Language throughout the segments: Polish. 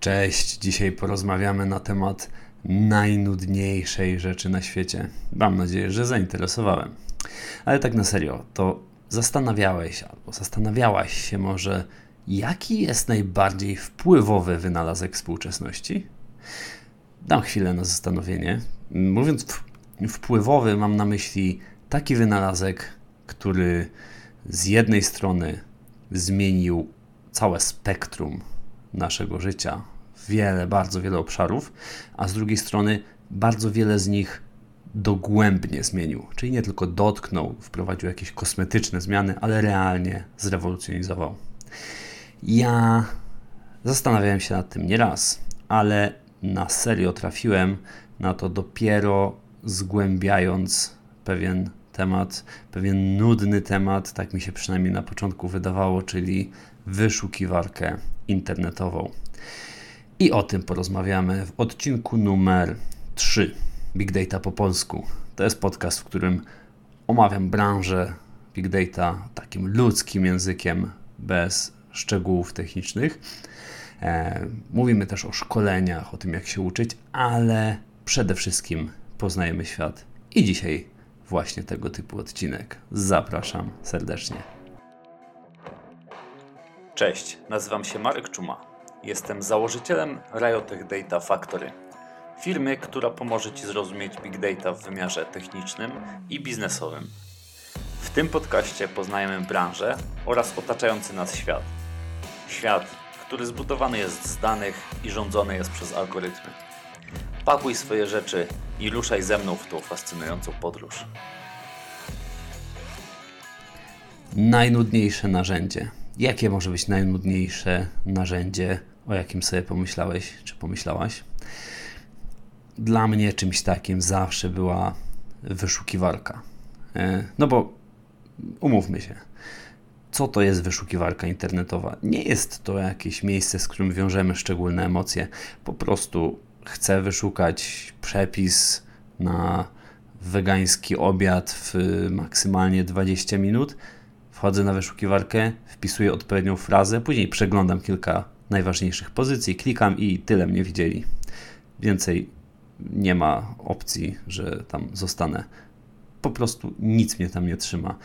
Cześć, dzisiaj porozmawiamy na temat najnudniejszej rzeczy na świecie. Mam nadzieję, że zainteresowałem. Ale tak na serio, to zastanawiałeś albo zastanawiałaś się może, jaki jest najbardziej wpływowy wynalazek współczesności? Dam chwilę na zastanowienie. Mówiąc wpływowy, mam na myśli taki wynalazek, który z jednej strony zmienił całe spektrum naszego życia, wiele, bardzo wiele obszarów, a z drugiej strony bardzo wiele z nich dogłębnie zmienił. Czyli nie tylko dotknął, wprowadził jakieś kosmetyczne zmiany, ale realnie zrewolucjonizował. Ja zastanawiałem się nad tym nieraz, ale na serio trafiłem na to dopiero zgłębiając pewien temat, pewien nudny temat, tak mi się przynajmniej na początku wydawało, czyli wyszukiwarkę internetową. I o tym porozmawiamy w odcinku numer 3 Big Data po polsku. To jest podcast, w którym omawiam branżę Big Data takim ludzkim językiem, bez szczegółów technicznych. E, mówimy też o szkoleniach, o tym jak się uczyć, ale przede wszystkim poznajemy świat. I dzisiaj właśnie tego typu odcinek. Zapraszam serdecznie. Cześć, nazywam się Marek Czuma. Jestem założycielem Riotech Data Factory, firmy, która pomoże Ci zrozumieć Big Data w wymiarze technicznym i biznesowym. W tym podcaście poznajemy branżę oraz otaczający nas świat. Świat, który zbudowany jest z danych i rządzony jest przez algorytmy. Pakuj swoje rzeczy i ruszaj ze mną w tą fascynującą podróż. Najnudniejsze narzędzie. Jakie może być najnudniejsze narzędzie, o jakim sobie pomyślałeś czy pomyślałaś? Dla mnie czymś takim zawsze była wyszukiwarka. E, no bo umówmy się, co to jest wyszukiwarka internetowa? Nie jest to jakieś miejsce, z którym wiążemy szczególne emocje. Po prostu chcę wyszukać przepis na wegański obiad w maksymalnie 20 minut, wchodzę na wyszukiwarkę, wpisuję odpowiednią frazę, później przeglądam kilka najważniejszych pozycji, klikam i tyle mnie widzieli. Więcej nie ma opcji, że tam zostanę. Po prostu nic mnie tam nie trzyma.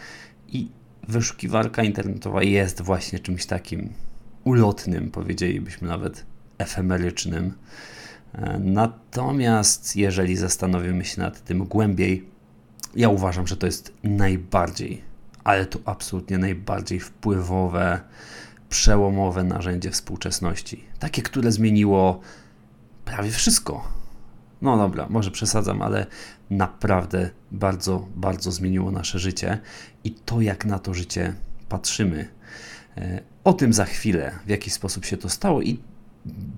I wyszukiwarka internetowa jest właśnie czymś takim ulotnym, powiedzielibyśmy nawet efemerycznym. Natomiast jeżeli zastanowimy się nad tym głębiej, ja uważam, że to jest najbardziej, ale to absolutnie najbardziej wpływowe, przełomowe narzędzie współczesności. Takie, które zmieniło prawie wszystko. No dobra, może przesadzam, ale naprawdę bardzo, bardzo zmieniło nasze życie i to, jak na to życie patrzymy. E, o tym za chwilę, w jaki sposób się to stało i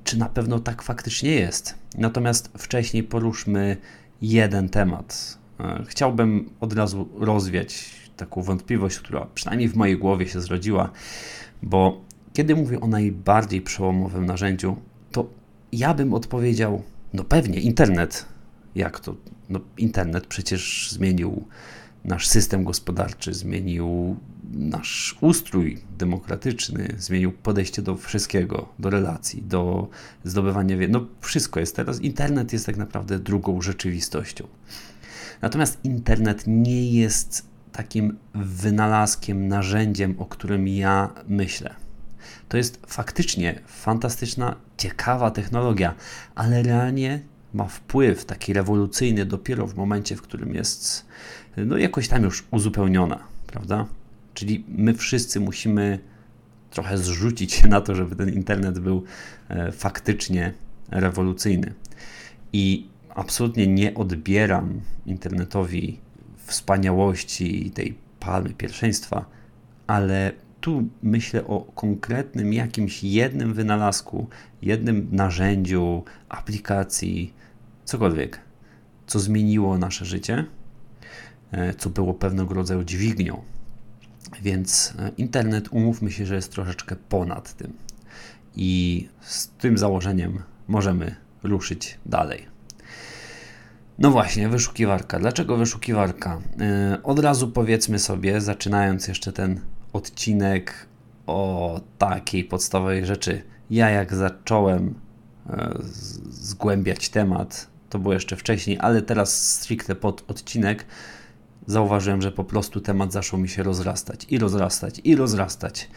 czy na pewno tak faktycznie jest. Natomiast wcześniej poruszmy jeden temat. E, chciałbym od razu rozwiać taką wątpliwość, która przynajmniej w mojej głowie się zrodziła, bo kiedy mówię o najbardziej przełomowym narzędziu, to ja bym odpowiedział, no pewnie internet. Jak to? No internet przecież zmienił nasz system gospodarczy, zmienił nasz ustrój demokratyczny, zmienił podejście do wszystkiego, do relacji, do zdobywania wiedzy. No wszystko jest teraz. Internet jest tak naprawdę drugą rzeczywistością. Natomiast internet nie jest takim wynalazkiem, narzędziem, o którym ja myślę. To jest faktycznie fantastyczna, ciekawa technologia, ale realnie ma wpływ taki rewolucyjny dopiero w momencie, w którym jest no jakoś tam już uzupełniona, prawda? Czyli my wszyscy musimy trochę zrzucić się na to, żeby ten internet był e, faktycznie rewolucyjny. I absolutnie nie odbieram internetowi wspaniałości i tej palmy pierwszeństwa, ale tu myślę o konkretnym jakimś jednym wynalazku, jednym narzędziu, aplikacji, cokolwiek, co zmieniło nasze życie, e, co było pewnego rodzaju dźwignią. Więc e, internet, umówmy się, że jest troszeczkę ponad tym. I z tym założeniem możemy ruszyć dalej. No właśnie, wyszukiwarka. Dlaczego wyszukiwarka? Yy, od razu powiedzmy sobie, zaczynając jeszcze ten odcinek o takiej podstawowej rzeczy. Ja jak zacząłem zgłębiać temat. To było jeszcze wcześniej, ale teraz stricte pod odcinek zauważyłem, że po prostu temat zaczął mi się rozrastać i rozrastać i rozrastać.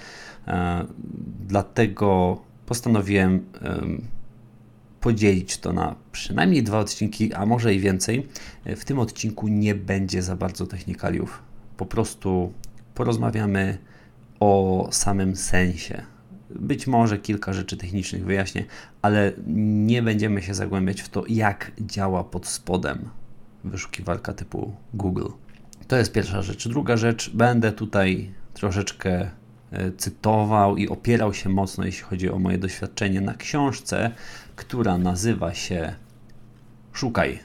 Dlatego postanowiłem podzielić to na przynajmniej dwa odcinki, a może i więcej. W tym odcinku nie będzie za bardzo technikaliów. Po prostu porozmawiamy o samym sensie. Być może kilka rzeczy technicznych wyjaśnię, ale nie będziemy się zagłębiać w to, jak działa pod spodem wyszukiwarka typu Google. To jest pierwsza rzecz. Druga rzecz, będę tutaj troszeczkę e, cytował i opierał się mocno, jeśli chodzi o moje doświadczenie, na książce, która nazywa się Szukaj,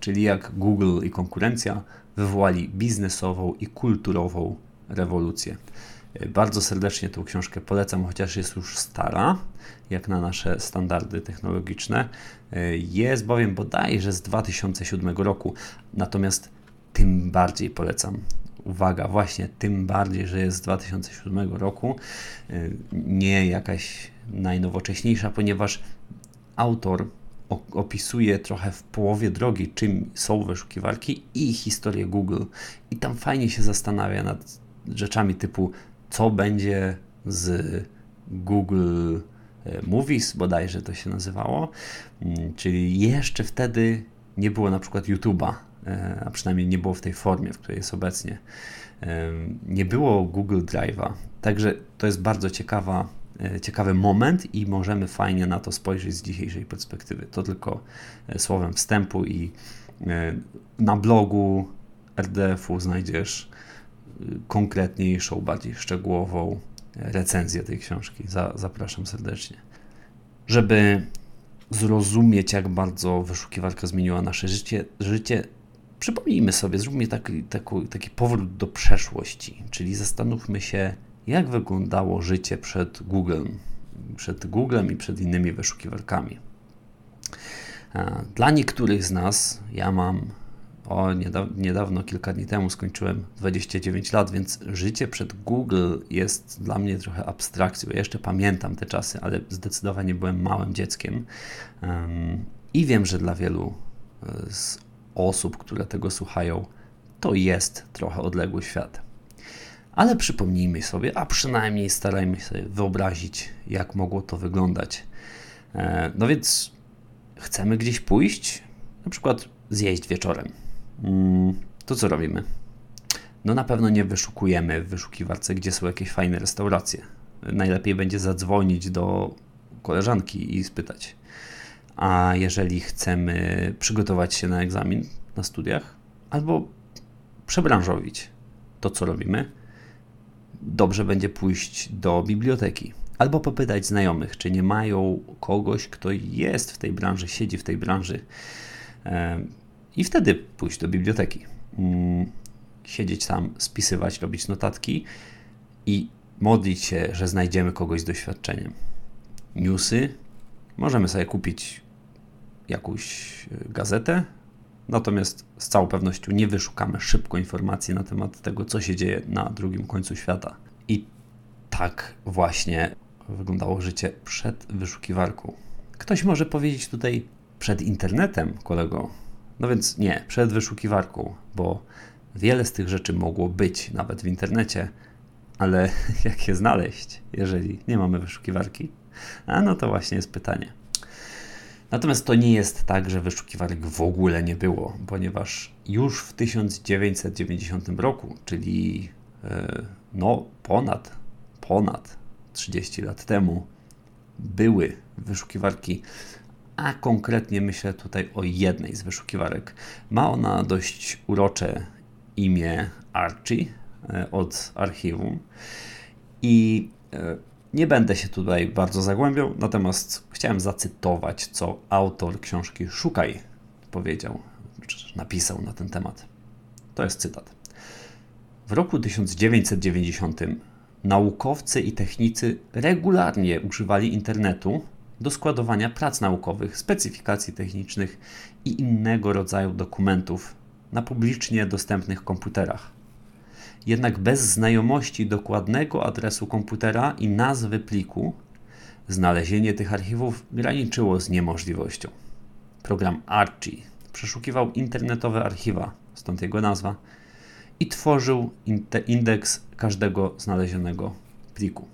czyli jak Google i konkurencja wywołali biznesową i kulturową rewolucję. Bardzo serdecznie tę książkę polecam, chociaż jest już stara, jak na nasze standardy technologiczne. Jest bowiem bodajże z 2007 roku, natomiast tym bardziej polecam. Uwaga, właśnie tym bardziej, że jest z 2007 roku, nie jakaś najnowocześniejsza, ponieważ autor opisuje trochę w połowie drogi, czym są wyszukiwarki i historię Google. I tam fajnie się zastanawia nad rzeczami typu, co będzie z Google e, Movies, bodajże to się nazywało, mm, czyli jeszcze wtedy nie było na przykład YouTube'a, e, a przynajmniej nie było w tej formie, w której jest obecnie. Nie było Google Drive'a, także to jest bardzo ciekawa ciekawy moment i możemy fajnie na to spojrzeć z dzisiejszej perspektywy. To tylko e, słowem wstępu i e, na blogu RDF-u znajdziesz konkretniejszą, bardziej szczegółową recenzję tej książki. zapraszam serdecznie. Żeby zrozumieć, jak bardzo wyszukiwarka zmieniła nasze życie, życie przypomnijmy sobie, zróbmy taki, taki, taki powrót do przeszłości, czyli zastanówmy się, jak wyglądało życie przed Googlem, przed Googlem i przed innymi wyszukiwarkami. E, dla niektórych z nas, ja mam o, niedawno, niedawno, kilka dni temu skończyłem 29 lat, więc życie przed Google jest dla mnie trochę abstrakcją. Ja jeszcze pamiętam te czasy, ale zdecydowanie byłem małym dzieckiem. I wiem, że dla wielu e, z osób, które tego słuchają, to jest trochę odległy świat. Ale przypomnijmy sobie, a przynajmniej starajmy się wyobrazić, jak mogło to wyglądać. E, no więc chcemy gdzieś pójść, na przykład zjeść wieczorem. Mm, to co robimy? No na pewno nie wyszukujemy w wyszukiwarce, gdzie są jakieś fajne restauracje. Najlepiej będzie zadzwonić do koleżanki i spytać. A jeżeli chcemy przygotować się na egzamin na studiach albo przebranżowić, to co robimy? Dobrze będzie pójść do biblioteki albo popytać znajomych, czy nie mają kogoś, kto jest w tej branży, siedzi w tej branży i wtedy pójść do biblioteki. Mm, siedzieć tam, spisywać, robić notatki i modlić się, że znajdziemy kogoś z doświadczeniem. Newsy możemy sobie kupić jakąś e, gazetę, Natomiast z całą pewnością nie wyszukamy szybko informacji na temat tego, co się dzieje na drugim końcu świata. I tak właśnie wyglądało życie przed wyszukiwarką. Ktoś może powiedzieć tutaj przed internetem, kolego. No więc nie, przed wyszukiwarką, bo wiele z tych rzeczy mogło być nawet w internecie, ale jak je znaleźć, jeżeli nie mamy wyszukiwarki? A no to właśnie jest pytanie. Natomiast to nie jest tak, że wyszukiwarek w ogóle nie było, ponieważ już w 1990 roku, czyli e, no ponad, ponad 30 lat temu, były wyszukiwarki, a konkretnie myślę tutaj o jednej z wyszukiwarek. Ma ona dość urocze imię Archie e, od archiwum i e, nie będę się tutaj bardzo zagłębiał, natomiast chciałem zacytować, co autor książki Szukaj powiedział, czy napisał na ten temat. To jest cytat. W roku 1990 naukowcy i technicy regularnie używali internetu do składowania prac naukowych, specyfikacji technicznych i innego rodzaju dokumentów na publicznie dostępnych komputerach jednak bez znajomości dokładnego adresu komputera i nazwy pliku Znalezienie tych archiwów graniczyło z niemożliwością. Program Archie przeszukiwał internetowe archiwa, stąd jego nazwa, i tworzył indeks każdego znalezionego pliku.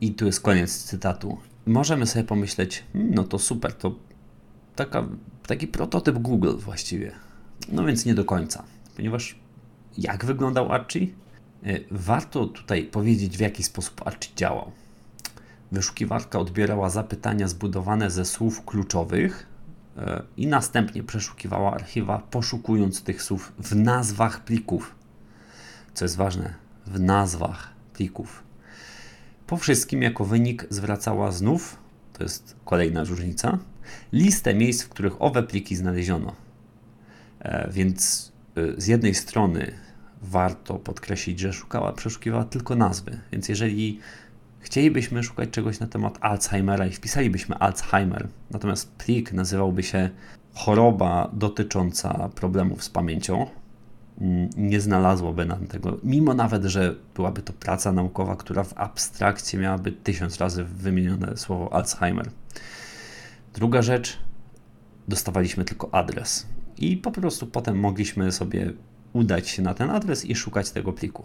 I tu jest koniec cytatu. Możemy sobie pomyśleć, hmm, no to super, to taka, taki prototyp Google właściwie. No więc nie do końca, ponieważ jak wyglądał Archie? E, warto tutaj powiedzieć, w jaki sposób Archie działał. Wyszukiwarka odbierała zapytania zbudowane ze słów kluczowych e, i następnie przeszukiwała archiwa, poszukując tych słów w nazwach plików. Co jest ważne, w nazwach plików. Po wszystkim, jako wynik, zwracała znów, to jest kolejna różnica, listę miejsc, w których owe pliki znaleziono. E, więc z jednej strony warto podkreślić, że szukała, przeszukiwała tylko nazwy. Więc jeżeli chcielibyśmy szukać czegoś na temat Alzheimera i wpisalibyśmy Alzheimer, natomiast plik nazywałby się choroba dotycząca problemów z pamięcią, mm, nie znalazłoby nam tego, mimo nawet, że byłaby to praca naukowa, która w abstrakcie miałaby tysiąc razy wymienione słowo Alzheimer. Druga rzecz, dostawaliśmy tylko adres i po prostu potem mogliśmy sobie udać się na ten adres i szukać tego pliku.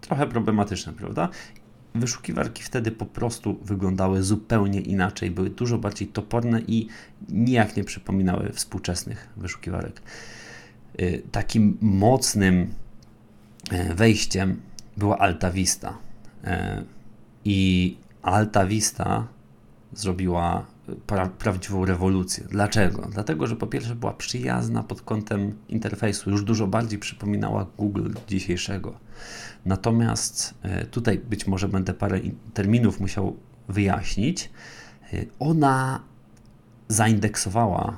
Trochę problematyczne, prawda? Wyszukiwarki wtedy po prostu wyglądały zupełnie inaczej, były dużo bardziej toporne i nijak nie przypominały współczesnych wyszukiwarek. Y, takim mocnym e, wejściem była Alta Vista. E, I Alta Vista zrobiła pra prawdziwą rewolucję. Dlaczego? Dlatego, że po pierwsze była przyjazna pod kątem interfejsu, już dużo bardziej przypominała Google dzisiejszego. Natomiast e, tutaj być może będę parę terminów musiał wyjaśnić. E, ona zaindeksowała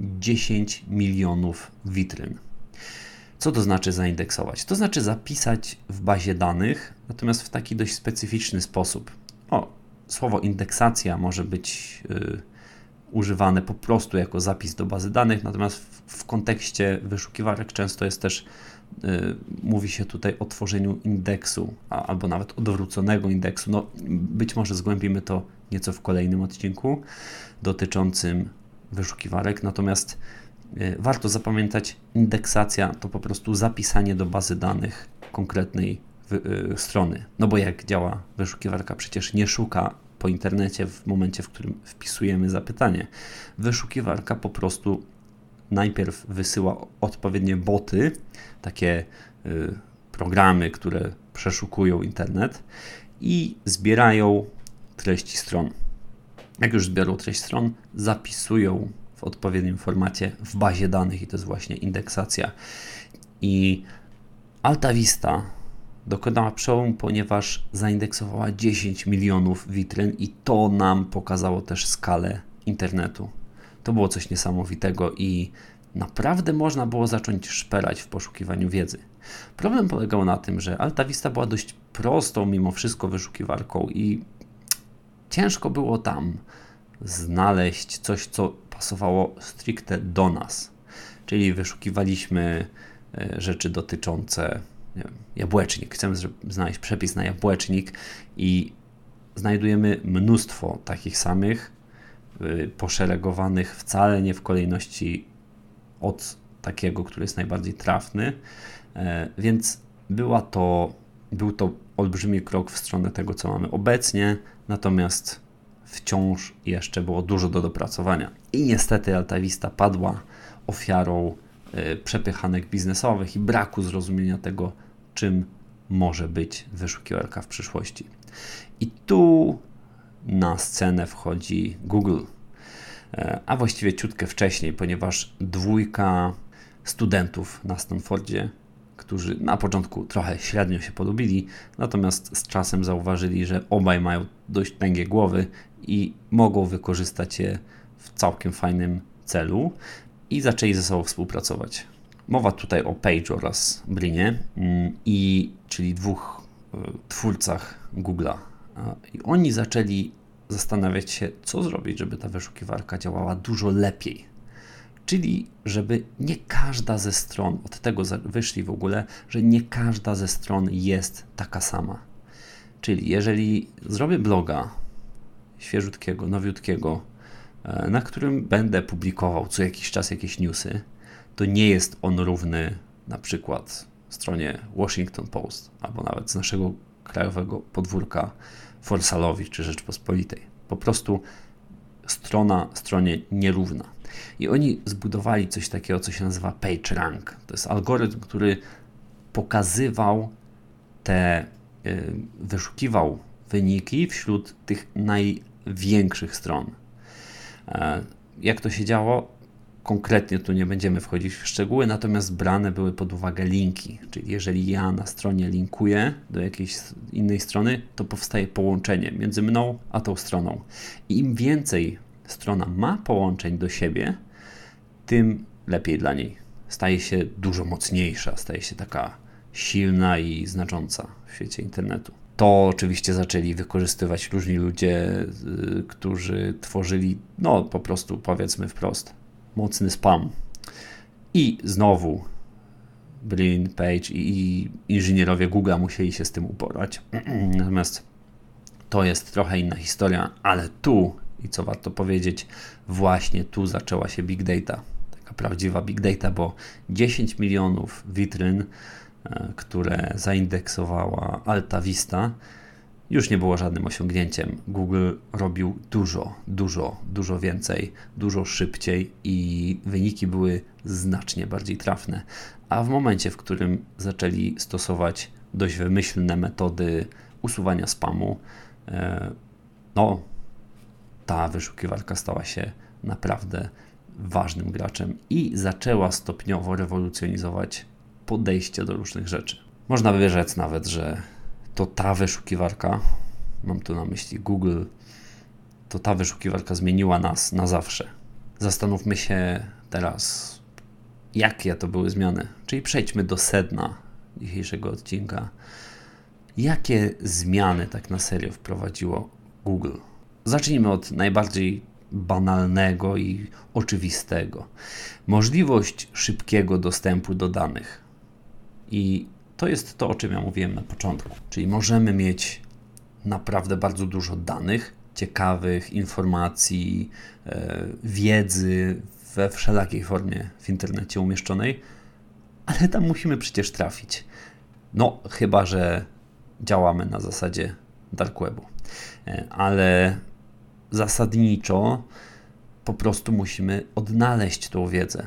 10 milionów witryn. Co to znaczy zaindeksować? To znaczy zapisać w bazie danych, natomiast w taki dość specyficzny sposób. O, słowo indeksacja może być y, używane po prostu jako zapis do bazy danych, natomiast w, kontekście wyszukiwarek często jest też y, mówi się tutaj o tworzeniu indeksu, albo nawet odwróconego indeksu. No, być może zgłębimy to nieco w kolejnym odcinku dotyczącym wyszukiwarek, natomiast y, warto zapamiętać, indeksacja to po prostu zapisanie do bazy danych konkretnej strony. No bo jak działa wyszukiwarka, przecież nie szuka po internecie w momencie, w którym wpisujemy zapytanie. Wyszukiwarka po prostu najpierw wysyła odpowiednie boty, takie y, programy, które przeszukują internet i zbierają treści stron. Jak już zbiorą treść stron, zapisują w odpowiednim formacie w bazie danych i to jest właśnie indeksacja. I Alta Vista dokonała przełomu, ponieważ zaindeksowała 10 milionów witryn i to nam pokazało też skalę internetu. To było coś niesamowitego i naprawdę można było zacząć szperać w poszukiwaniu wiedzy. Problem polegał na tym, że Alta Vista była dość prostą mimo wszystko wyszukiwarką i ciężko było tam znaleźć coś, co pasowało stricte do nas. Czyli wyszukiwaliśmy e, rzeczy dotyczące wiem, jabłecznik. Chcemy znaleźć przepis na jabłecznik i znajdujemy mnóstwo takich samych, yy, poszeregowanych wcale nie w kolejności od takiego, który jest najbardziej trafny. Yy, więc była to, był to olbrzymi krok w stronę tego, co mamy obecnie, natomiast wciąż jeszcze było dużo do dopracowania. I niestety Altavista padła ofiarą y, przepychanek biznesowych i braku zrozumienia tego, czym może być wyszukiwarka w przyszłości. I tu na scenę wchodzi Google, e, a właściwie ciutkę wcześniej, ponieważ dwójka studentów na Stanfordzie, którzy na początku trochę średnio się polubili, natomiast z czasem zauważyli, że obaj mają dość tęgie głowy i mogą wykorzystać je w całkiem fajnym celu i zaczęli ze sobą współpracować. Mowa tutaj o Page oraz Brinie, mm, i, czyli dwóch e, twórcach Google'a. I oni zaczęli zastanawiać się, co zrobić, żeby ta wyszukiwarka działała dużo lepiej. Czyli, żeby nie każda ze stron, od tego wyszli w ogóle, że nie każda ze stron jest taka sama. Czyli, jeżeli zrobię bloga świeżutkiego, nowiutkiego, e, na którym będę publikował co jakiś czas jakieś newsy, to nie jest on równy na przykład stronie Washington Post albo nawet z naszego krajowego podwórka Forsalowi czy Rzeczpospolitej. Po prostu strona stronie nierówna. I oni zbudowali coś takiego, co się nazywa PageRank. To jest algorytm, który pokazywał te, y, wyszukiwał wyniki wśród tych największych stron. E, jak to się działo? Konkretnie tu nie będziemy wchodzić w szczegóły, natomiast brane były pod uwagę linki. Czyli jeżeli ja na stronie linkuję do jakiejś innej strony, to powstaje połączenie między mną a tą stroną. I im więcej strona ma połączeń do siebie, tym lepiej dla niej. Staje się dużo mocniejsza, staje się taka silna i znacząca w świecie internetu. To oczywiście zaczęli wykorzystywać różni ludzie, y, którzy tworzyli, no po prostu powiedzmy wprost, mocny spam. I znowu Brin, Page i inżynierowie Google musieli się z tym uporać. Natomiast to jest trochę inna historia, ale tu, i co warto powiedzieć, właśnie tu zaczęła się big data. Taka prawdziwa big data, bo 10 milionów witryn, e, które zaindeksowała Alta Vista, już nie było żadnym osiągnięciem. Google robił dużo, dużo, dużo więcej, dużo szybciej i wyniki były znacznie bardziej trafne. A w momencie, w którym zaczęli stosować dość wymyślne metody usuwania spamu, e, no, ta wyszukiwarka stała się naprawdę ważnym graczem i zaczęła stopniowo rewolucjonizować podejście do różnych rzeczy. Można by rzec nawet, że to ta wyszukiwarka, mam tu na myśli Google, to ta wyszukiwarka zmieniła nas na zawsze. Zastanówmy się teraz, jakie to były zmiany. Czyli przejdźmy do sedna dzisiejszego odcinka. Jakie zmiany tak na serio wprowadziło Google? Zacznijmy od najbardziej banalnego i oczywistego. Możliwość szybkiego dostępu do danych. I to jest to, o czym ja mówiłem na początku. Czyli możemy mieć naprawdę bardzo dużo danych, ciekawych informacji, e, wiedzy we wszelakiej formie w internecie umieszczonej, ale tam musimy przecież trafić. No, chyba że działamy na zasadzie dark webu. E, ale zasadniczo po prostu musimy odnaleźć tą wiedzę.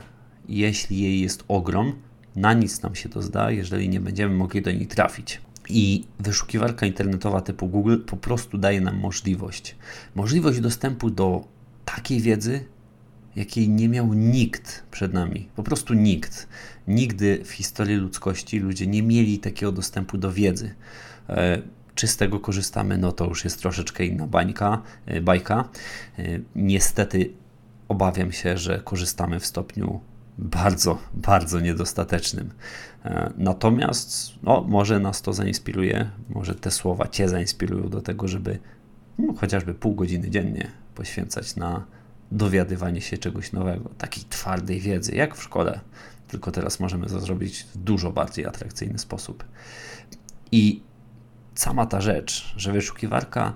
Jeśli jej jest ogrom, na nic nam się to zda, jeżeli nie będziemy mogli do niej trafić. I wyszukiwarka internetowa typu Google po prostu daje nam możliwość. Możliwość dostępu do takiej wiedzy, jakiej nie miał nikt przed nami. Po prostu nikt. Nigdy w historii ludzkości ludzie nie mieli takiego dostępu do wiedzy. E, czy z tego korzystamy, no to już jest troszeczkę inna bańka, e, bajka. E, niestety obawiam się, że korzystamy w stopniu bardzo, bardzo niedostatecznym. E, natomiast no, może nas to zainspiruje, może te słowa Cię zainspirują do tego, żeby no, chociażby pół godziny dziennie poświęcać na dowiadywanie się czegoś nowego, takiej twardej wiedzy, jak w szkole, tylko teraz możemy to zrobić w dużo bardziej atrakcyjny sposób. I sama ta rzecz, że wyszukiwarka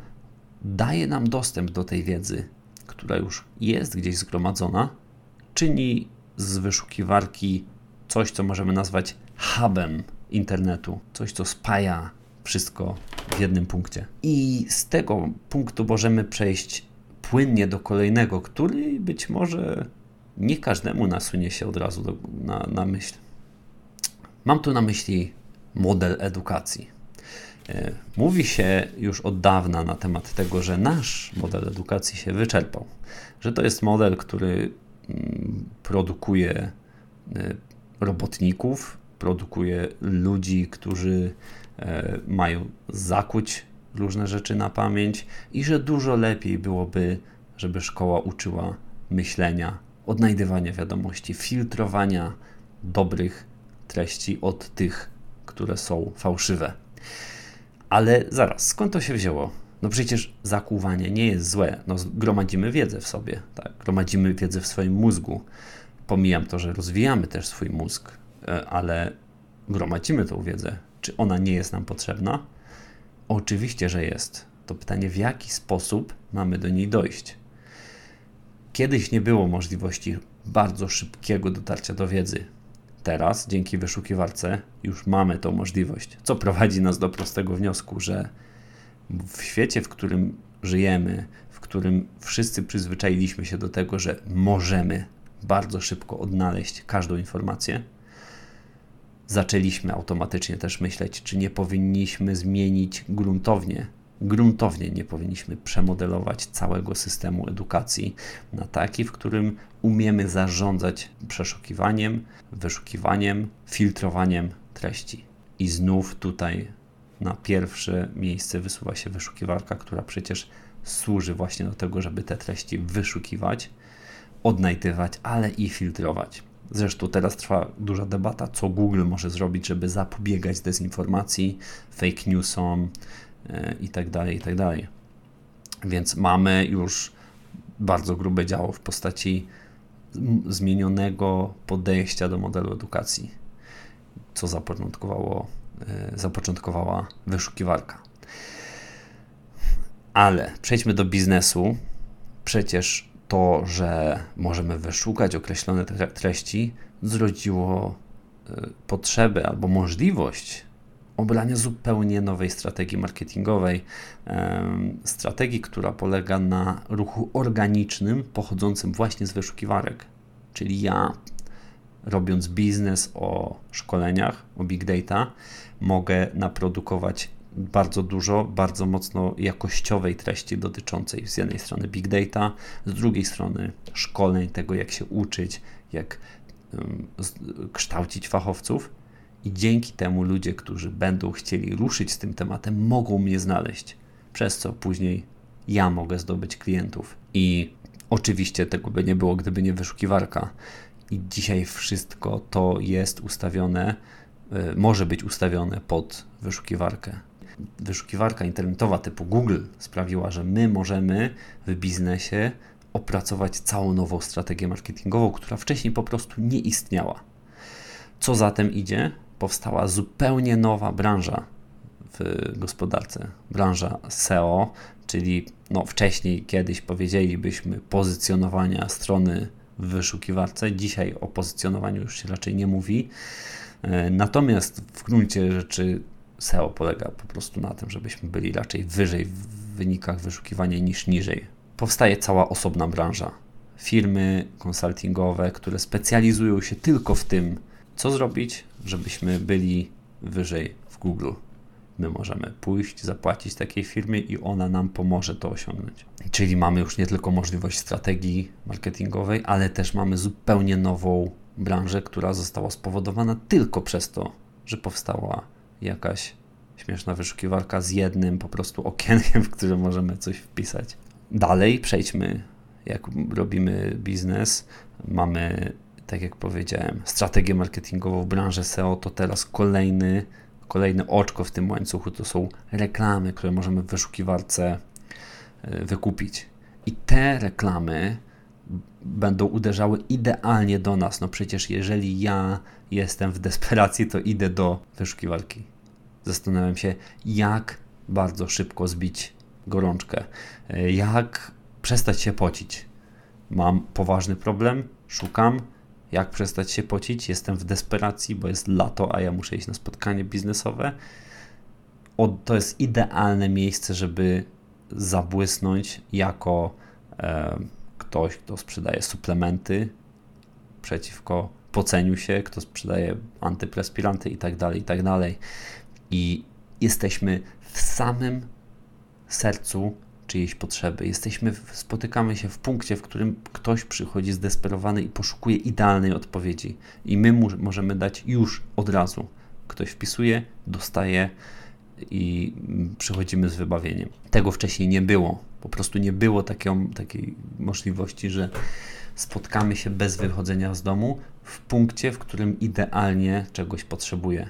daje nam dostęp do tej wiedzy, która już jest gdzieś zgromadzona, czyni z wyszukiwarki coś, co możemy nazwać hubem internetu, coś, co spaja wszystko w jednym punkcie. I z tego punktu możemy przejść płynnie do kolejnego, który być może nie każdemu nasunie się od razu do, na, na myśl. Mam tu na myśli model edukacji. E, mówi się już od dawna na temat tego, że nasz model edukacji się wyczerpał, że to jest model, który produkuje e, robotników, produkuje ludzi, którzy e, mają zakuć różne rzeczy na pamięć i że dużo lepiej byłoby, żeby szkoła uczyła myślenia, odnajdywania wiadomości, filtrowania dobrych treści od tych, które są fałszywe. Ale zaraz, skąd to się wzięło? No przecież zakłuwanie nie jest złe. No, gromadzimy wiedzę w sobie, tak? gromadzimy wiedzę w swoim mózgu. Pomijam to, że rozwijamy też swój mózg, e, ale gromadzimy tą wiedzę. Czy ona nie jest nam potrzebna? Oczywiście, że jest. To pytanie, w jaki sposób mamy do niej dojść. Kiedyś nie było możliwości bardzo szybkiego dotarcia do wiedzy. Teraz, dzięki wyszukiwarce, już mamy tą możliwość, co prowadzi nas do prostego wniosku, że w świecie, w którym żyjemy, w którym wszyscy przyzwyczailiśmy się do tego, że możemy bardzo szybko odnaleźć każdą informację, zaczęliśmy automatycznie też myśleć, czy nie powinniśmy zmienić gruntownie, gruntownie nie powinniśmy przemodelować całego systemu edukacji na taki, w którym umiemy zarządzać przeszukiwaniem, wyszukiwaniem, filtrowaniem treści. I znów tutaj na pierwsze miejsce wysuwa się wyszukiwarka, która przecież służy właśnie do tego, żeby te treści wyszukiwać, odnajdywać, ale i filtrować. Zresztą teraz trwa duża debata, co Google może zrobić, żeby zapobiegać dezinformacji, fake newsom itd., e, itd. Tak Więc mamy już bardzo grube działo w postaci zmienionego podejścia do modelu edukacji, co zapoczątkowało, zapoczątkowała wyszukiwarka. Ale przejdźmy do biznesu. Przecież to, że możemy wyszukać określone treści, zrodziło e, potrzebę albo możliwość obrania zupełnie nowej strategii marketingowej. Strategii, która polega na ruchu organicznym pochodzącym właśnie z wyszukiwarek. Czyli ja, robiąc biznes o szkoleniach, o big data, mogę naprodukować bardzo dużo, bardzo mocno jakościowej treści dotyczącej z jednej strony big data, z drugiej strony szkoleń, tego jak się uczyć, jak kształcić fachowców. I dzięki temu ludzie, którzy będą chcieli ruszyć z tym tematem, mogą mnie znaleźć, przez co później ja mogę zdobyć klientów. I oczywiście tego by nie było, gdyby nie wyszukiwarka. I dzisiaj wszystko to jest ustawione, może być ustawione pod wyszukiwarkę wyszukiwarka internetowa typu Google sprawiła, że my możemy w biznesie opracować całą nową strategię marketingową, która wcześniej po prostu nie istniała. Co za tym idzie? Powstała zupełnie nowa branża w gospodarce. Branża SEO, czyli no, wcześniej kiedyś powiedzielibyśmy pozycjonowania strony w wyszukiwarce. Dzisiaj o pozycjonowaniu już się raczej nie mówi. E, natomiast w gruncie rzeczy SEO polega po prostu na tym, żebyśmy byli raczej wyżej w wynikach wyszukiwania niż niżej. Powstaje cała osobna branża. Firmy konsultingowe, które specjalizują się tylko w tym, co zrobić, żebyśmy byli wyżej w Google. My możemy pójść, zapłacić takiej firmie i ona nam pomoże to osiągnąć. Czyli mamy już nie tylko możliwość strategii marketingowej, ale też mamy zupełnie nową branżę, która została spowodowana tylko przez to, że powstała jakaś śmieszna wyszukiwarka z jednym po prostu okienkiem, w którym możemy coś wpisać. Dalej przejdźmy, jak robimy biznes, mamy, tak jak powiedziałem, strategię marketingową w branży SEO, to teraz kolejny, kolejne oczko w tym łańcuchu to są reklamy, które możemy w wyszukiwarce e, wykupić. I te reklamy będą uderzały idealnie do nas. No przecież jeżeli ja jestem w desperacji, to idę do wyszukiwarki Zastanawiam się, jak bardzo szybko zbić gorączkę, jak przestać się pocić. Mam poważny problem, szukam, jak przestać się pocić. Jestem w desperacji, bo jest lato, a ja muszę iść na spotkanie biznesowe. O, to jest idealne miejsce, żeby zabłysnąć jako e, ktoś, kto sprzedaje suplementy przeciwko poceniu się, kto sprzedaje antyprespiranty i tak dalej, i tak i jesteśmy w samym sercu czyjejś potrzeby. Jesteśmy, spotykamy się w punkcie, w którym ktoś przychodzi zdesperowany i poszukuje idealnej odpowiedzi, i my mu możemy dać już od razu. Ktoś wpisuje, dostaje i przychodzimy z wybawieniem. Tego wcześniej nie było. Po prostu nie było takiej, takiej możliwości, że spotkamy się bez wychodzenia z domu w punkcie, w którym idealnie czegoś potrzebuję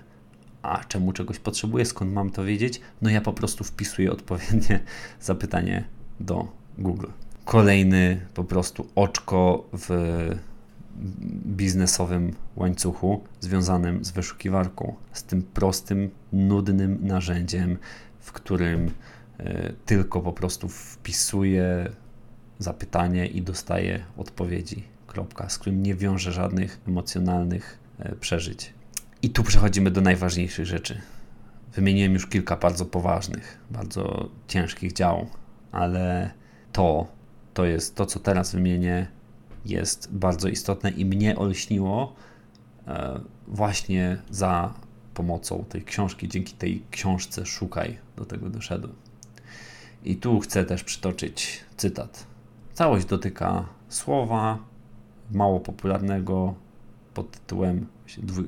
a czemu czegoś potrzebuję, skąd mam to wiedzieć? No ja po prostu wpisuję odpowiednie zapytanie do Google. Kolejny po prostu oczko w biznesowym łańcuchu związanym z wyszukiwarką, z tym prostym, nudnym narzędziem, w którym tylko po prostu wpisuję zapytanie i dostaję odpowiedzi. Kropka, z którym nie wiąże żadnych emocjonalnych e, przeżyć. I tu przechodzimy do najważniejszych rzeczy. Wymieniłem już kilka bardzo poważnych, bardzo ciężkich działów, ale to, to jest to, co teraz wymienię, jest bardzo istotne i mnie olśniło e, właśnie za pomocą tej książki. Dzięki tej książce Szukaj do tego doszedłem. I tu chcę też przytoczyć cytat. Całość dotyka słowa mało popularnego pod tytułem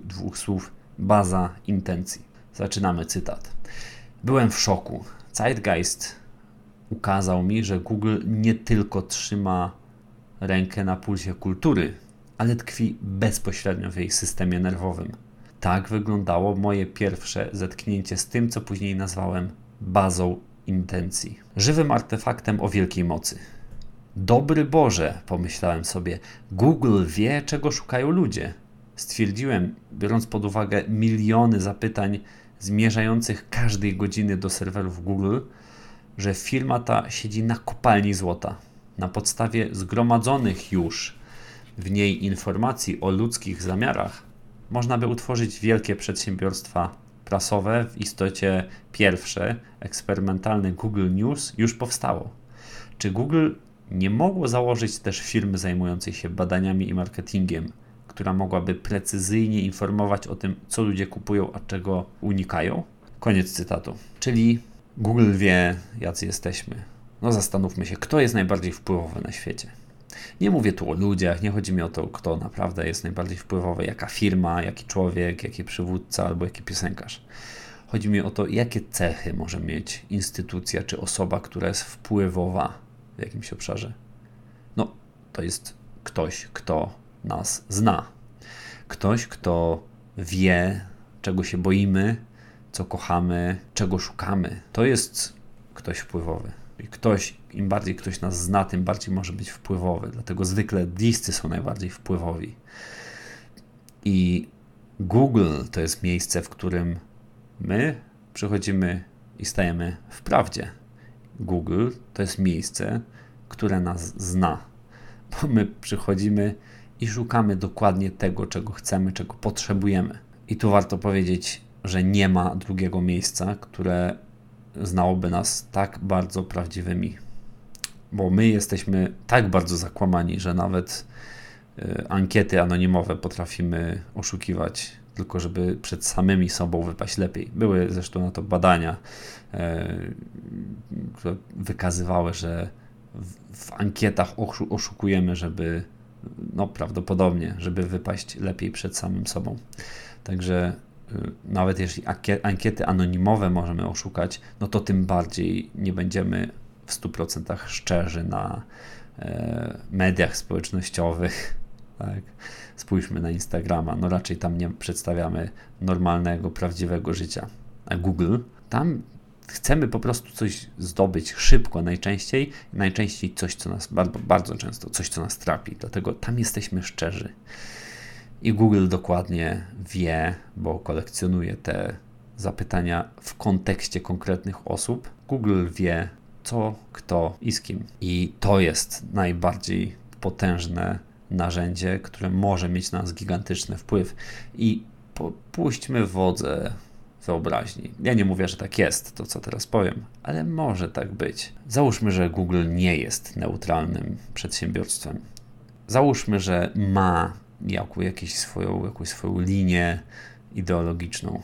dwóch słów baza intencji. Zaczynamy cytat. Byłem w szoku. Zeitgeist ukazał mi, że Google nie tylko trzyma rękę na pulsie kultury, ale tkwi bezpośrednio w jej systemie nerwowym. Tak wyglądało moje pierwsze zetknięcie z tym, co później nazwałem bazą intencji. Żywym artefaktem o wielkiej mocy. Dobry Boże, pomyślałem sobie, Google wie, czego szukają ludzie. Stwierdziłem, biorąc pod uwagę miliony zapytań zmierzających każdej godziny do serwerów Google, że firma ta siedzi na kopalni złota. Na podstawie zgromadzonych już w niej informacji o ludzkich zamiarach, można by utworzyć wielkie przedsiębiorstwa prasowe. W istocie pierwsze, eksperymentalne Google News już powstało. Czy Google nie mogło założyć też firmy zajmującej się badaniami i marketingiem, która mogłaby precyzyjnie informować o tym, co ludzie kupują, a czego unikają? Koniec cytatu. Czyli Google wie, jacy jesteśmy. No zastanówmy się, kto jest najbardziej wpływowy na świecie. Nie mówię tu o ludziach, nie chodzi mi o to, kto naprawdę jest najbardziej wpływowy, jaka firma, jaki człowiek, jaki przywódca albo jaki piosenkarz. Chodzi mi o to, jakie cechy może mieć instytucja czy osoba, która jest wpływowa w jakimś obszarze. No, to jest ktoś, kto nas zna. Ktoś, kto wie, czego się boimy, co kochamy, czego szukamy. To jest ktoś wpływowy. I ktoś, im bardziej ktoś nas zna, tym bardziej może być wpływowy. Dlatego zwykle discy są najbardziej wpływowi. I Google to jest miejsce, w którym my przychodzimy i stajemy w prawdzie. Google to jest miejsce, które nas zna, bo my przychodzimy i szukamy dokładnie tego, czego chcemy, czego potrzebujemy. I tu warto powiedzieć, że nie ma drugiego miejsca, które znałoby nas tak bardzo prawdziwymi. Bo my jesteśmy tak bardzo zakłamani, że nawet y, ankiety anonimowe potrafimy oszukiwać, tylko żeby przed samymi sobą wypaść lepiej. Były zresztą na to badania, e, które wykazywały, że w, ankietach oszukujemy, żeby no prawdopodobnie, żeby wypaść lepiej przed samym sobą. Także Y, nawet jeśli ankiety anonimowe możemy oszukać, no to tym bardziej nie będziemy w 100% szczerzy na e, mediach społecznościowych. Tak? Spójrzmy na Instagrama, no raczej tam nie przedstawiamy normalnego, prawdziwego życia. A Google, tam chcemy po prostu coś zdobyć szybko, najczęściej, najczęściej coś, co nas bardzo, bardzo często, coś, co nas trapi. Dlatego tam jesteśmy szczerzy. I Google dokładnie wie, bo kolekcjonuje te zapytania w kontekście konkretnych osób. Google wie, co, kto i z kim. I to jest najbardziej potężne narzędzie, które może mieć na nas gigantyczny wpływ. I puśćmy wodze wyobraźni. Ja nie mówię, że tak jest, to co teraz powiem, ale może tak być. Załóżmy, że Google nie jest neutralnym przedsiębiorstwem. Załóżmy, że ma jakieś swoją, jakąś swoją linię ideologiczną.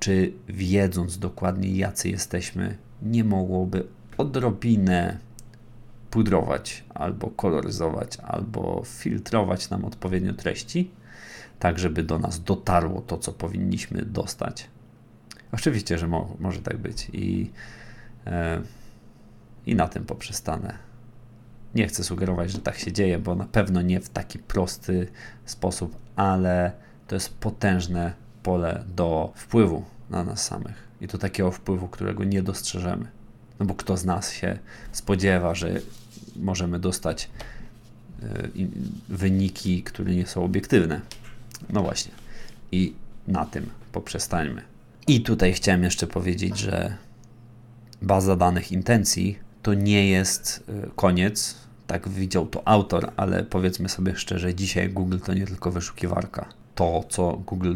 Czy wiedząc dokładnie, jacy jesteśmy, nie mogłoby odrobinę pudrować, albo koloryzować, albo filtrować nam odpowiednio treści, tak żeby do nas dotarło to, co powinniśmy dostać? Oczywiście, że mo może tak być i, e, i na tym poprzestanę. Nie chcę sugerować, że tak się dzieje, bo na pewno nie w taki prosty sposób, ale to jest potężne pole do wpływu na nas samych. I to takiego wpływu, którego nie dostrzeżemy. No bo kto z nas się spodziewa, że możemy dostać e, wyniki, które nie są obiektywne. No właśnie. I na tym poprzestańmy. I tutaj chciałem jeszcze powiedzieć, że baza danych intencji to nie jest y, koniec. Tak widział to autor, ale powiedzmy sobie szczerze, dzisiaj Google to nie tylko wyszukiwarka. To, co Google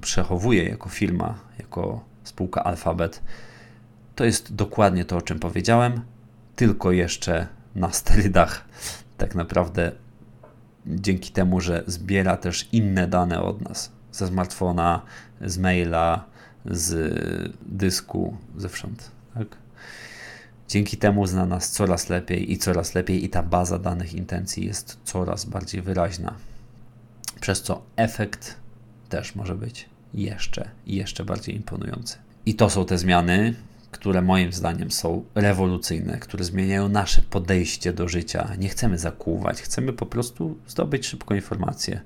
przechowuje jako firma, jako spółka Alphabet, to jest dokładnie to, o czym powiedziałem, tylko jeszcze na sterydach. Tak naprawdę dzięki temu, że zbiera też inne dane od nas ze smartfona, z maila, z dysku, zewsząd. Tak? Dzięki temu zna nas coraz lepiej i coraz lepiej, i ta baza danych intencji jest coraz bardziej wyraźna. Przez co efekt też może być jeszcze jeszcze bardziej imponujący. I to są te zmiany, które moim zdaniem są rewolucyjne, które zmieniają nasze podejście do życia. Nie chcemy zakłuwać, chcemy po prostu zdobyć szybko informacje.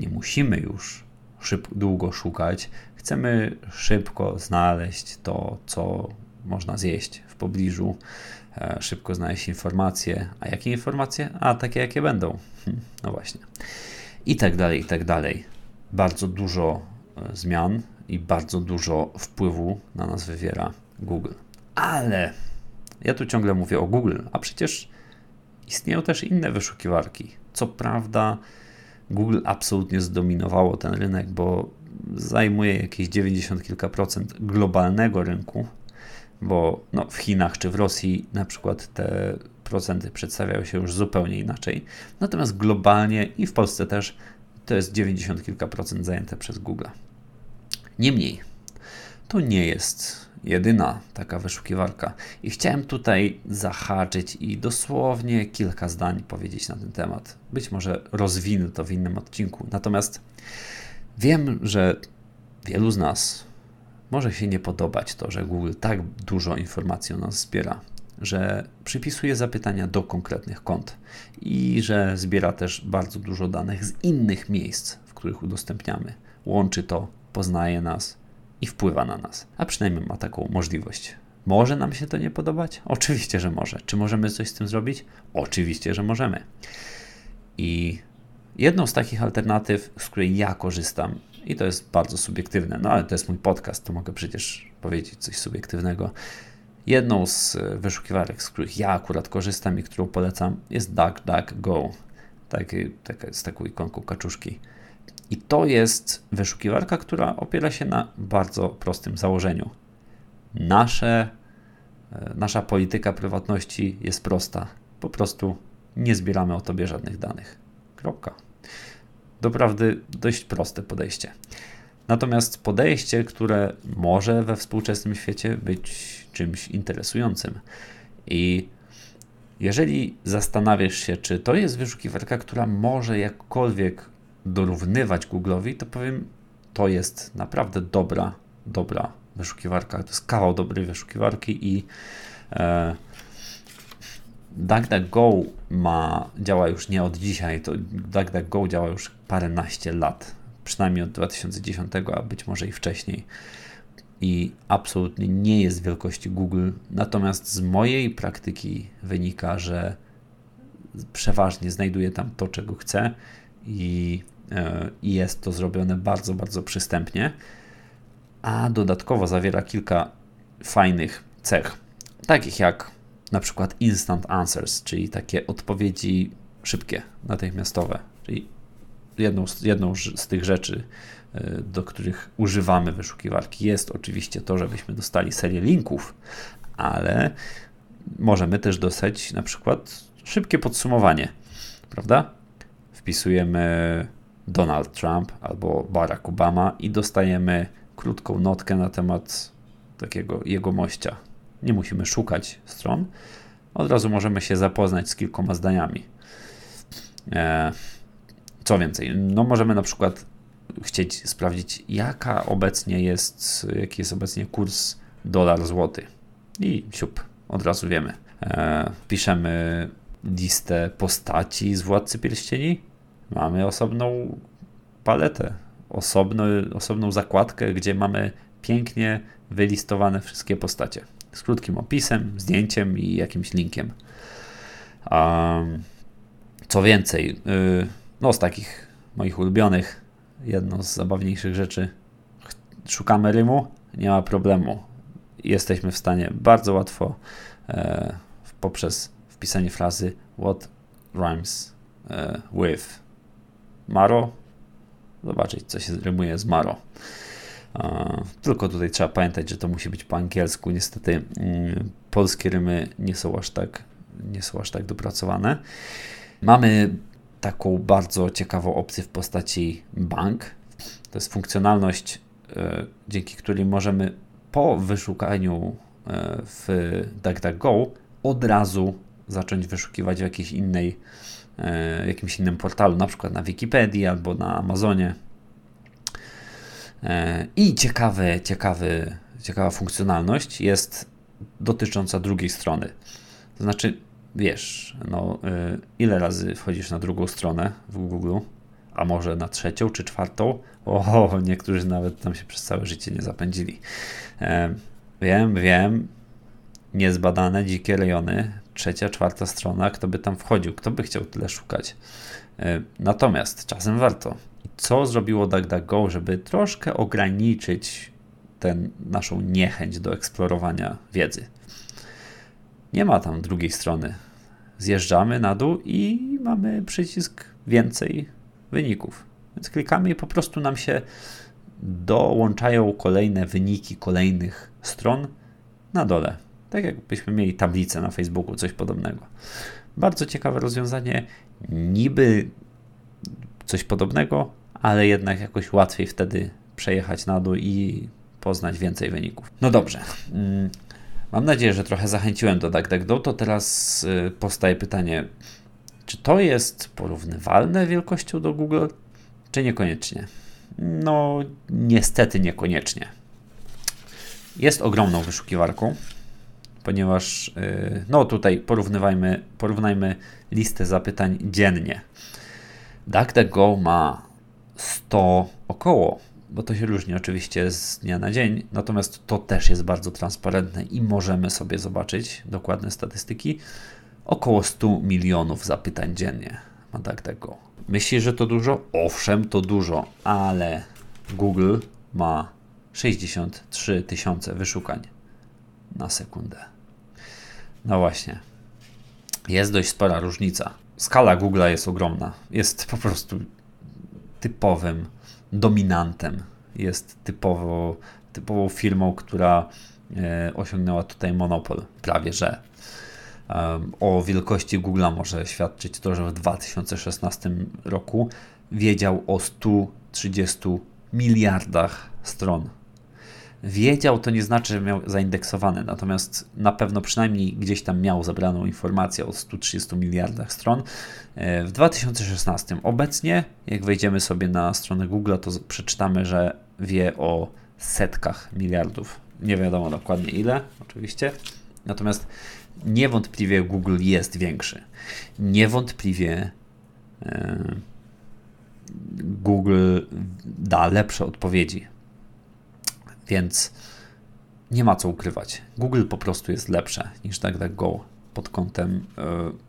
Nie musimy już szybko, długo szukać, chcemy szybko znaleźć to, co można zjeść w pobliżu, e, szybko znaleźć informacje. A jakie informacje? A takie, jakie będą. Hm, no właśnie. I tak dalej, i tak dalej. Bardzo dużo e, zmian i bardzo dużo wpływu na nas wywiera Google. Ale ja tu ciągle mówię o Google, a przecież istnieją też inne wyszukiwarki. Co prawda, Google absolutnie zdominowało ten rynek, bo zajmuje jakieś 90 kilka procent globalnego rynku, bo no, w Chinach czy w Rosji na przykład te procenty przedstawiają się już zupełnie inaczej. Natomiast globalnie i w Polsce też to jest 90 kilka procent zajęte przez Google. Niemniej, to nie jest jedyna taka wyszukiwarka. I chciałem tutaj zahaczyć i dosłownie kilka zdań powiedzieć na ten temat. Być może rozwinę to w innym odcinku. Natomiast wiem, że wielu z nas może się nie podobać to, że Google tak dużo informacji o nas zbiera, że przypisuje zapytania do konkretnych kont i że zbiera też bardzo dużo danych z innych miejsc, w których udostępniamy. Łączy to, poznaje nas i wpływa na nas, a przynajmniej ma taką możliwość. Może nam się to nie podobać? Oczywiście, że może. Czy możemy coś z tym zrobić? Oczywiście, że możemy. I jedną z takich alternatyw, z której ja korzystam, i to jest bardzo subiektywne, no ale to jest mój podcast, to mogę przecież powiedzieć coś subiektywnego. Jedną z wyszukiwarek, z których ja akurat korzystam i którą polecam, jest DuckDuckGo. Taki, taka, z taką ikonką kaczuszki. I to jest wyszukiwarka, która opiera się na bardzo prostym założeniu. Nasze, e, nasza polityka prywatności jest prosta. Po prostu nie zbieramy o tobie żadnych danych. Kropka. Doprawdy dość proste podejście. Natomiast podejście, które może we współczesnym świecie być czymś interesującym. I jeżeli zastanawiasz się, czy to jest wyszukiwarka, która może jakkolwiek dorównywać Google'owi, to powiem, to jest naprawdę dobra, dobra wyszukiwarka. To jest kawał dobrej wyszukiwarki i e, DuckDuckGo ma, działa już nie od dzisiaj, to DuckDuckGo działa już paręnaście lat, przynajmniej od 2010, a być może i wcześniej. I absolutnie nie jest wielkości Google. Natomiast z mojej praktyki wynika, że przeważnie znajduję tam to, czego chcę i i jest to zrobione bardzo, bardzo przystępnie, a dodatkowo zawiera kilka fajnych cech, takich jak na przykład instant answers, czyli takie odpowiedzi szybkie, natychmiastowe, czyli jedną z, jedną z tych rzeczy, e, do których używamy wyszukiwarki, jest oczywiście to, żebyśmy dostali serię linków, ale możemy też dostać na przykład szybkie podsumowanie, prawda? Wpisujemy Donald Trump albo Barack Obama i dostajemy krótką notkę na temat takiego jego mościa. Nie musimy szukać stron, od razu możemy się zapoznać z kilkoma zdaniami. E, co więcej, no możemy na przykład chcieć sprawdzić, jaka obecnie jest, jaki jest obecnie kurs dolar złoty. I siup, od razu wiemy. E, piszemy listę postaci z Władcy Pierścieni Mamy osobną paletę, osobno, osobną zakładkę, gdzie mamy pięknie wylistowane wszystkie postacie. Z krótkim opisem, zdjęciem i jakimś linkiem. Um, co więcej, yy, no z takich moich ulubionych, jedno z zabawniejszych rzeczy, szukamy rymu, nie ma problemu. jesteśmy w stanie bardzo łatwo e, poprzez wpisanie frazy what rhymes e, with Maro zobaczyć, co się rymuje z Maro. Tylko tutaj trzeba pamiętać, że to musi być po angielsku. Niestety mm, polskie rymy nie są aż tak, nie są aż tak dopracowane. Mamy taką bardzo ciekawą opcję w postaci bank. To jest funkcjonalność, e, dzięki której możemy po wyszukaniu e, w DuckDuckGo od razu zacząć wyszukiwać w jakiejś innej, jakimś innym portalu, na przykład na Wikipedii albo na Amazonie. I ciekawy, ciekawy, ciekawa funkcjonalność jest dotycząca drugiej strony. To znaczy, wiesz, no, y, ile razy wchodzisz na drugą stronę w Google, a może na trzecią czy czwartą? O, niektórzy nawet tam się przez całe życie nie zapędzili. E, wiem, wiem, niezbadane, dzikie rejony, trzecia, czwarta strona, kto by tam wchodził, kto by chciał tyle szukać. E, natomiast czasem warto. Co zrobiło DuckDuckGo, żeby troszkę ograniczyć tę naszą niechęć do eksplorowania wiedzy? Nie ma tam drugiej strony. Zjeżdżamy na dół i mamy przycisk więcej wyników. Więc klikamy i po prostu nam się dołączają kolejne wyniki kolejnych stron na dole. Tak jakbyśmy mieli tablicę na Facebooku, coś podobnego. Bardzo ciekawe rozwiązanie, niby coś podobnego, ale jednak jakoś łatwiej wtedy przejechać na dół i poznać więcej wyników. No dobrze. Mm, Mam nadzieję, że trochę zachęciłem do DuckDuckGo. To teraz y, powstaje pytanie, czy to jest porównywalne wielkością do Google, czy niekoniecznie? No, niestety niekoniecznie. Jest ogromną wyszukiwarką, ponieważ y, no tutaj porównywajmy, porównajmy listę zapytań dziennie. DuckDuckGo ma 100 około bo to się różni oczywiście z dnia na dzień, natomiast to też jest bardzo transparentne i możemy sobie zobaczyć dokładne statystyki. Około 100 milionów zapytań dziennie ma tego. Myślisz, że to dużo? Owszem, to dużo, ale Google ma 63 tysiące wyszukań na sekundę. No właśnie. Jest dość spora różnica. Skala Google'a jest ogromna. Jest po prostu typowym dominantem. Jest typowo, typową firmą, która e, osiągnęła tutaj monopol, prawie że. O wielkości Google'a może świadczyć to, że w 2016 roku wiedział o 130 miliardach stron Wiedział to nie znaczy, że miał zaindeksowany, natomiast na pewno przynajmniej gdzieś tam miał zebraną informację o 130 miliardach stron e, w 2016. Obecnie, jak wejdziemy sobie na stronę Google, to przeczytamy, że wie o setkach miliardów. Nie wiadomo dokładnie ile, oczywiście. Natomiast niewątpliwie Google jest większy. Niewątpliwie e, Google da lepsze odpowiedzi więc nie ma co ukrywać. Google po prostu jest lepsze niż DuckDuckGo pod kątem y,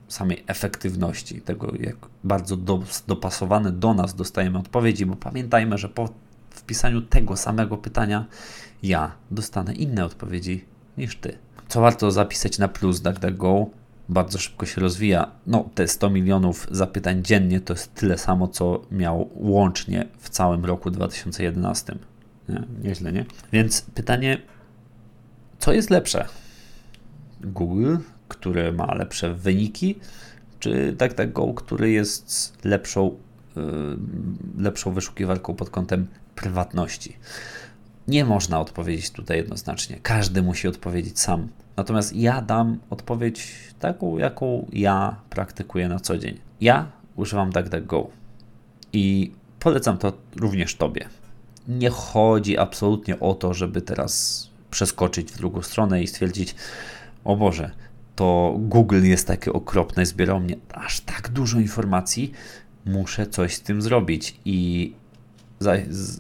samej efektywności, tego jak bardzo do, dopasowane do nas dostajemy odpowiedzi, bo pamiętajmy, że po wpisaniu tego samego pytania ja dostanę inne odpowiedzi niż ty. Co warto zapisać na plus DuckDuckGo? Bardzo szybko się rozwija. No, te 100 milionów zapytań dziennie to jest tyle samo, co miał łącznie w całym roku 2011. Nie? Nieźle, nie? Więc pytanie, co jest lepsze? Google, które ma lepsze wyniki, czy DuckDuckGo, który jest lepszą, yy, lepszą wyszukiwarką pod kątem prywatności? Nie można odpowiedzieć tutaj jednoznacznie. Każdy musi odpowiedzieć sam. Natomiast ja dam odpowiedź taką, jaką ja praktykuję na co dzień. Ja używam DuckDuckGo i polecam to również Tobie nie chodzi absolutnie o to, żeby teraz przeskoczyć w drugą stronę i stwierdzić, o Boże, to Google jest takie okropne, zbierał mnie aż tak dużo informacji, muszę coś z tym zrobić i za, z,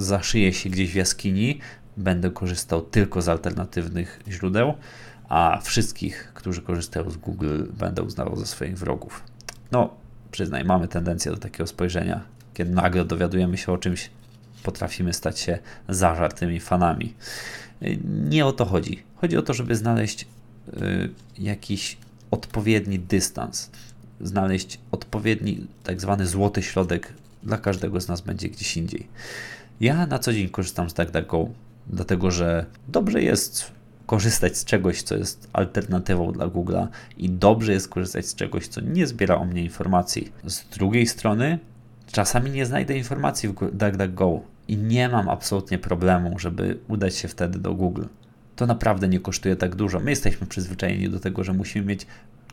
zaszyję się gdzieś w jaskini, będę korzystał tylko z alternatywnych źródeł, a wszystkich, którzy korzystają z Google, będę uznawał za swoich wrogów. No, przyznaj, mamy tendencję do takiego spojrzenia, kiedy nagle dowiadujemy się o czymś potrafimy stać się zażartymi fanami. Nie o to chodzi. Chodzi o to, żeby znaleźć jakiś odpowiedni dystans, znaleźć odpowiedni tak zwany złoty środek dla każdego z nas będzie gdzieś indziej. Ja na co dzień korzystam z DuckDuckGo, dlatego że dobrze jest korzystać z czegoś, co jest alternatywą dla Google'a i dobrze jest korzystać z czegoś, co nie zbiera o mnie informacji. Z drugiej strony, czasami nie znajdę informacji w DuckDuckGo i nie mam absolutnie problemu, żeby udać się wtedy do Google. To naprawdę nie kosztuje tak dużo. My jesteśmy przyzwyczajeni do tego, że musimy mieć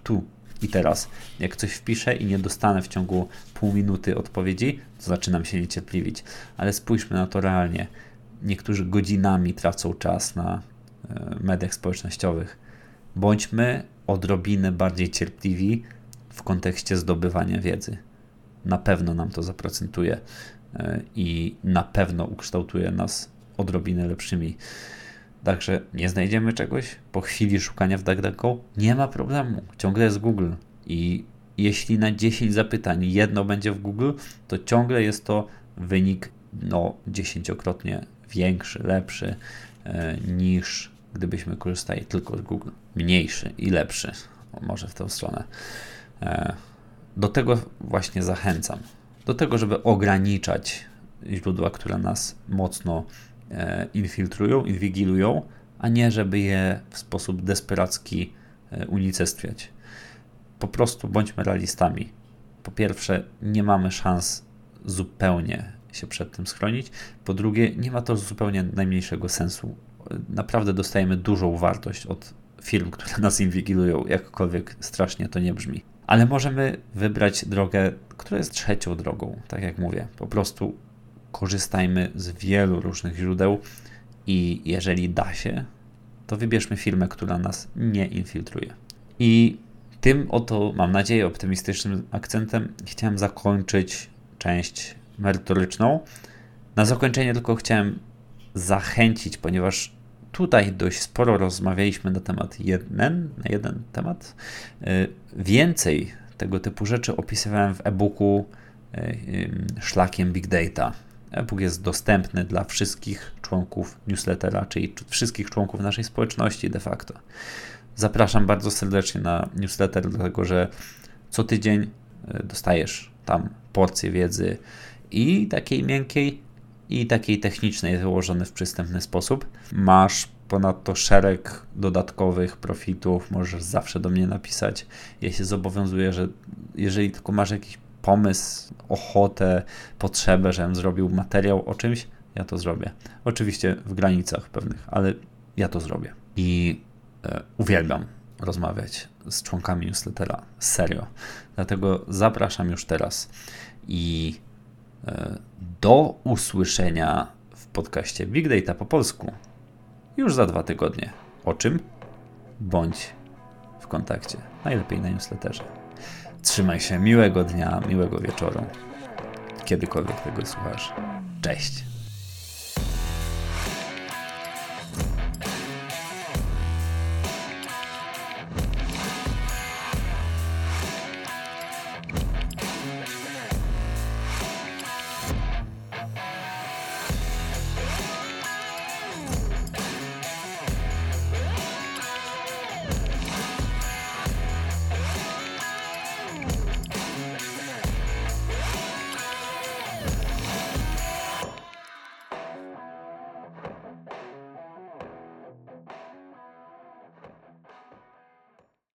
tu i teraz. Jak coś wpiszę i nie dostanę w ciągu pół minuty odpowiedzi, to zaczynam się niecierpliwić. Ale spójrzmy na to realnie. Niektórzy godzinami tracą czas na e, mediach społecznościowych. Bądźmy odrobinę bardziej cierpliwi w kontekście zdobywania wiedzy. Na pewno nam to zaprocentuje i na pewno ukształtuje nas odrobinę lepszymi. Także nie znajdziemy czegoś po chwili szukania w DuckDuckGo, nie ma problemu, ciągle jest Google i jeśli na 10 zapytań jedno będzie w Google, to ciągle jest to wynik no, dziesięciokrotnie większy, lepszy e, niż gdybyśmy korzystali tylko z Google. Mniejszy i lepszy, o, może w tę stronę. E, do tego właśnie zachęcam. Do tego, żeby ograniczać źródła, które nas mocno E, infiltrują, inwigilują, a nie żeby je w sposób desperacki e, unicestwiać. Po prostu bądźmy realistami. Po pierwsze, nie mamy szans zupełnie się przed tym schronić. Po drugie, nie ma to zupełnie najmniejszego sensu. Naprawdę dostajemy dużą wartość od firm, które nas inwigilują, jakkolwiek strasznie to nie brzmi. Ale możemy wybrać drogę, która jest trzecią drogą, tak jak mówię. Po prostu korzystajmy z wielu różnych źródeł i jeżeli da się, to wybierzmy firmę, która nas nie infiltruje. I tym oto, mam nadzieję, optymistycznym akcentem chciałem zakończyć część merytoryczną. Na zakończenie tylko chciałem zachęcić, ponieważ tutaj dość sporo rozmawialiśmy na temat jeden, na jeden temat. Y, więcej tego typu rzeczy opisywałem w e-booku y, y, szlakiem Big Data. E-book jest dostępny dla wszystkich członków newslettera, czyli wszystkich członków naszej społeczności de facto. Zapraszam bardzo serdecznie na newsletter, dlatego że co tydzień e, dostajesz tam porcję wiedzy i takiej miękkiej, i takiej technicznej, wyłożone w przystępny sposób. Masz ponadto szereg dodatkowych profitów, możesz zawsze do mnie napisać. Ja się zobowiązuję, że jeżeli tylko masz jakiś pomysł, ochotę, potrzebę, żebym zrobił materiał o czymś, ja to zrobię. Oczywiście w granicach pewnych, ale ja to zrobię. I e, uwielbiam rozmawiać z członkami newslettera. Serio. Dlatego zapraszam już teraz i do usłyszenia w podcaście Big Data po polsku już za dwa tygodnie. O czym? Bądź w kontakcie. Najlepiej na newsletterze. Trzymaj się, miłego dnia, miłego wieczoru. Kiedykolwiek tego słuchasz. Cześć.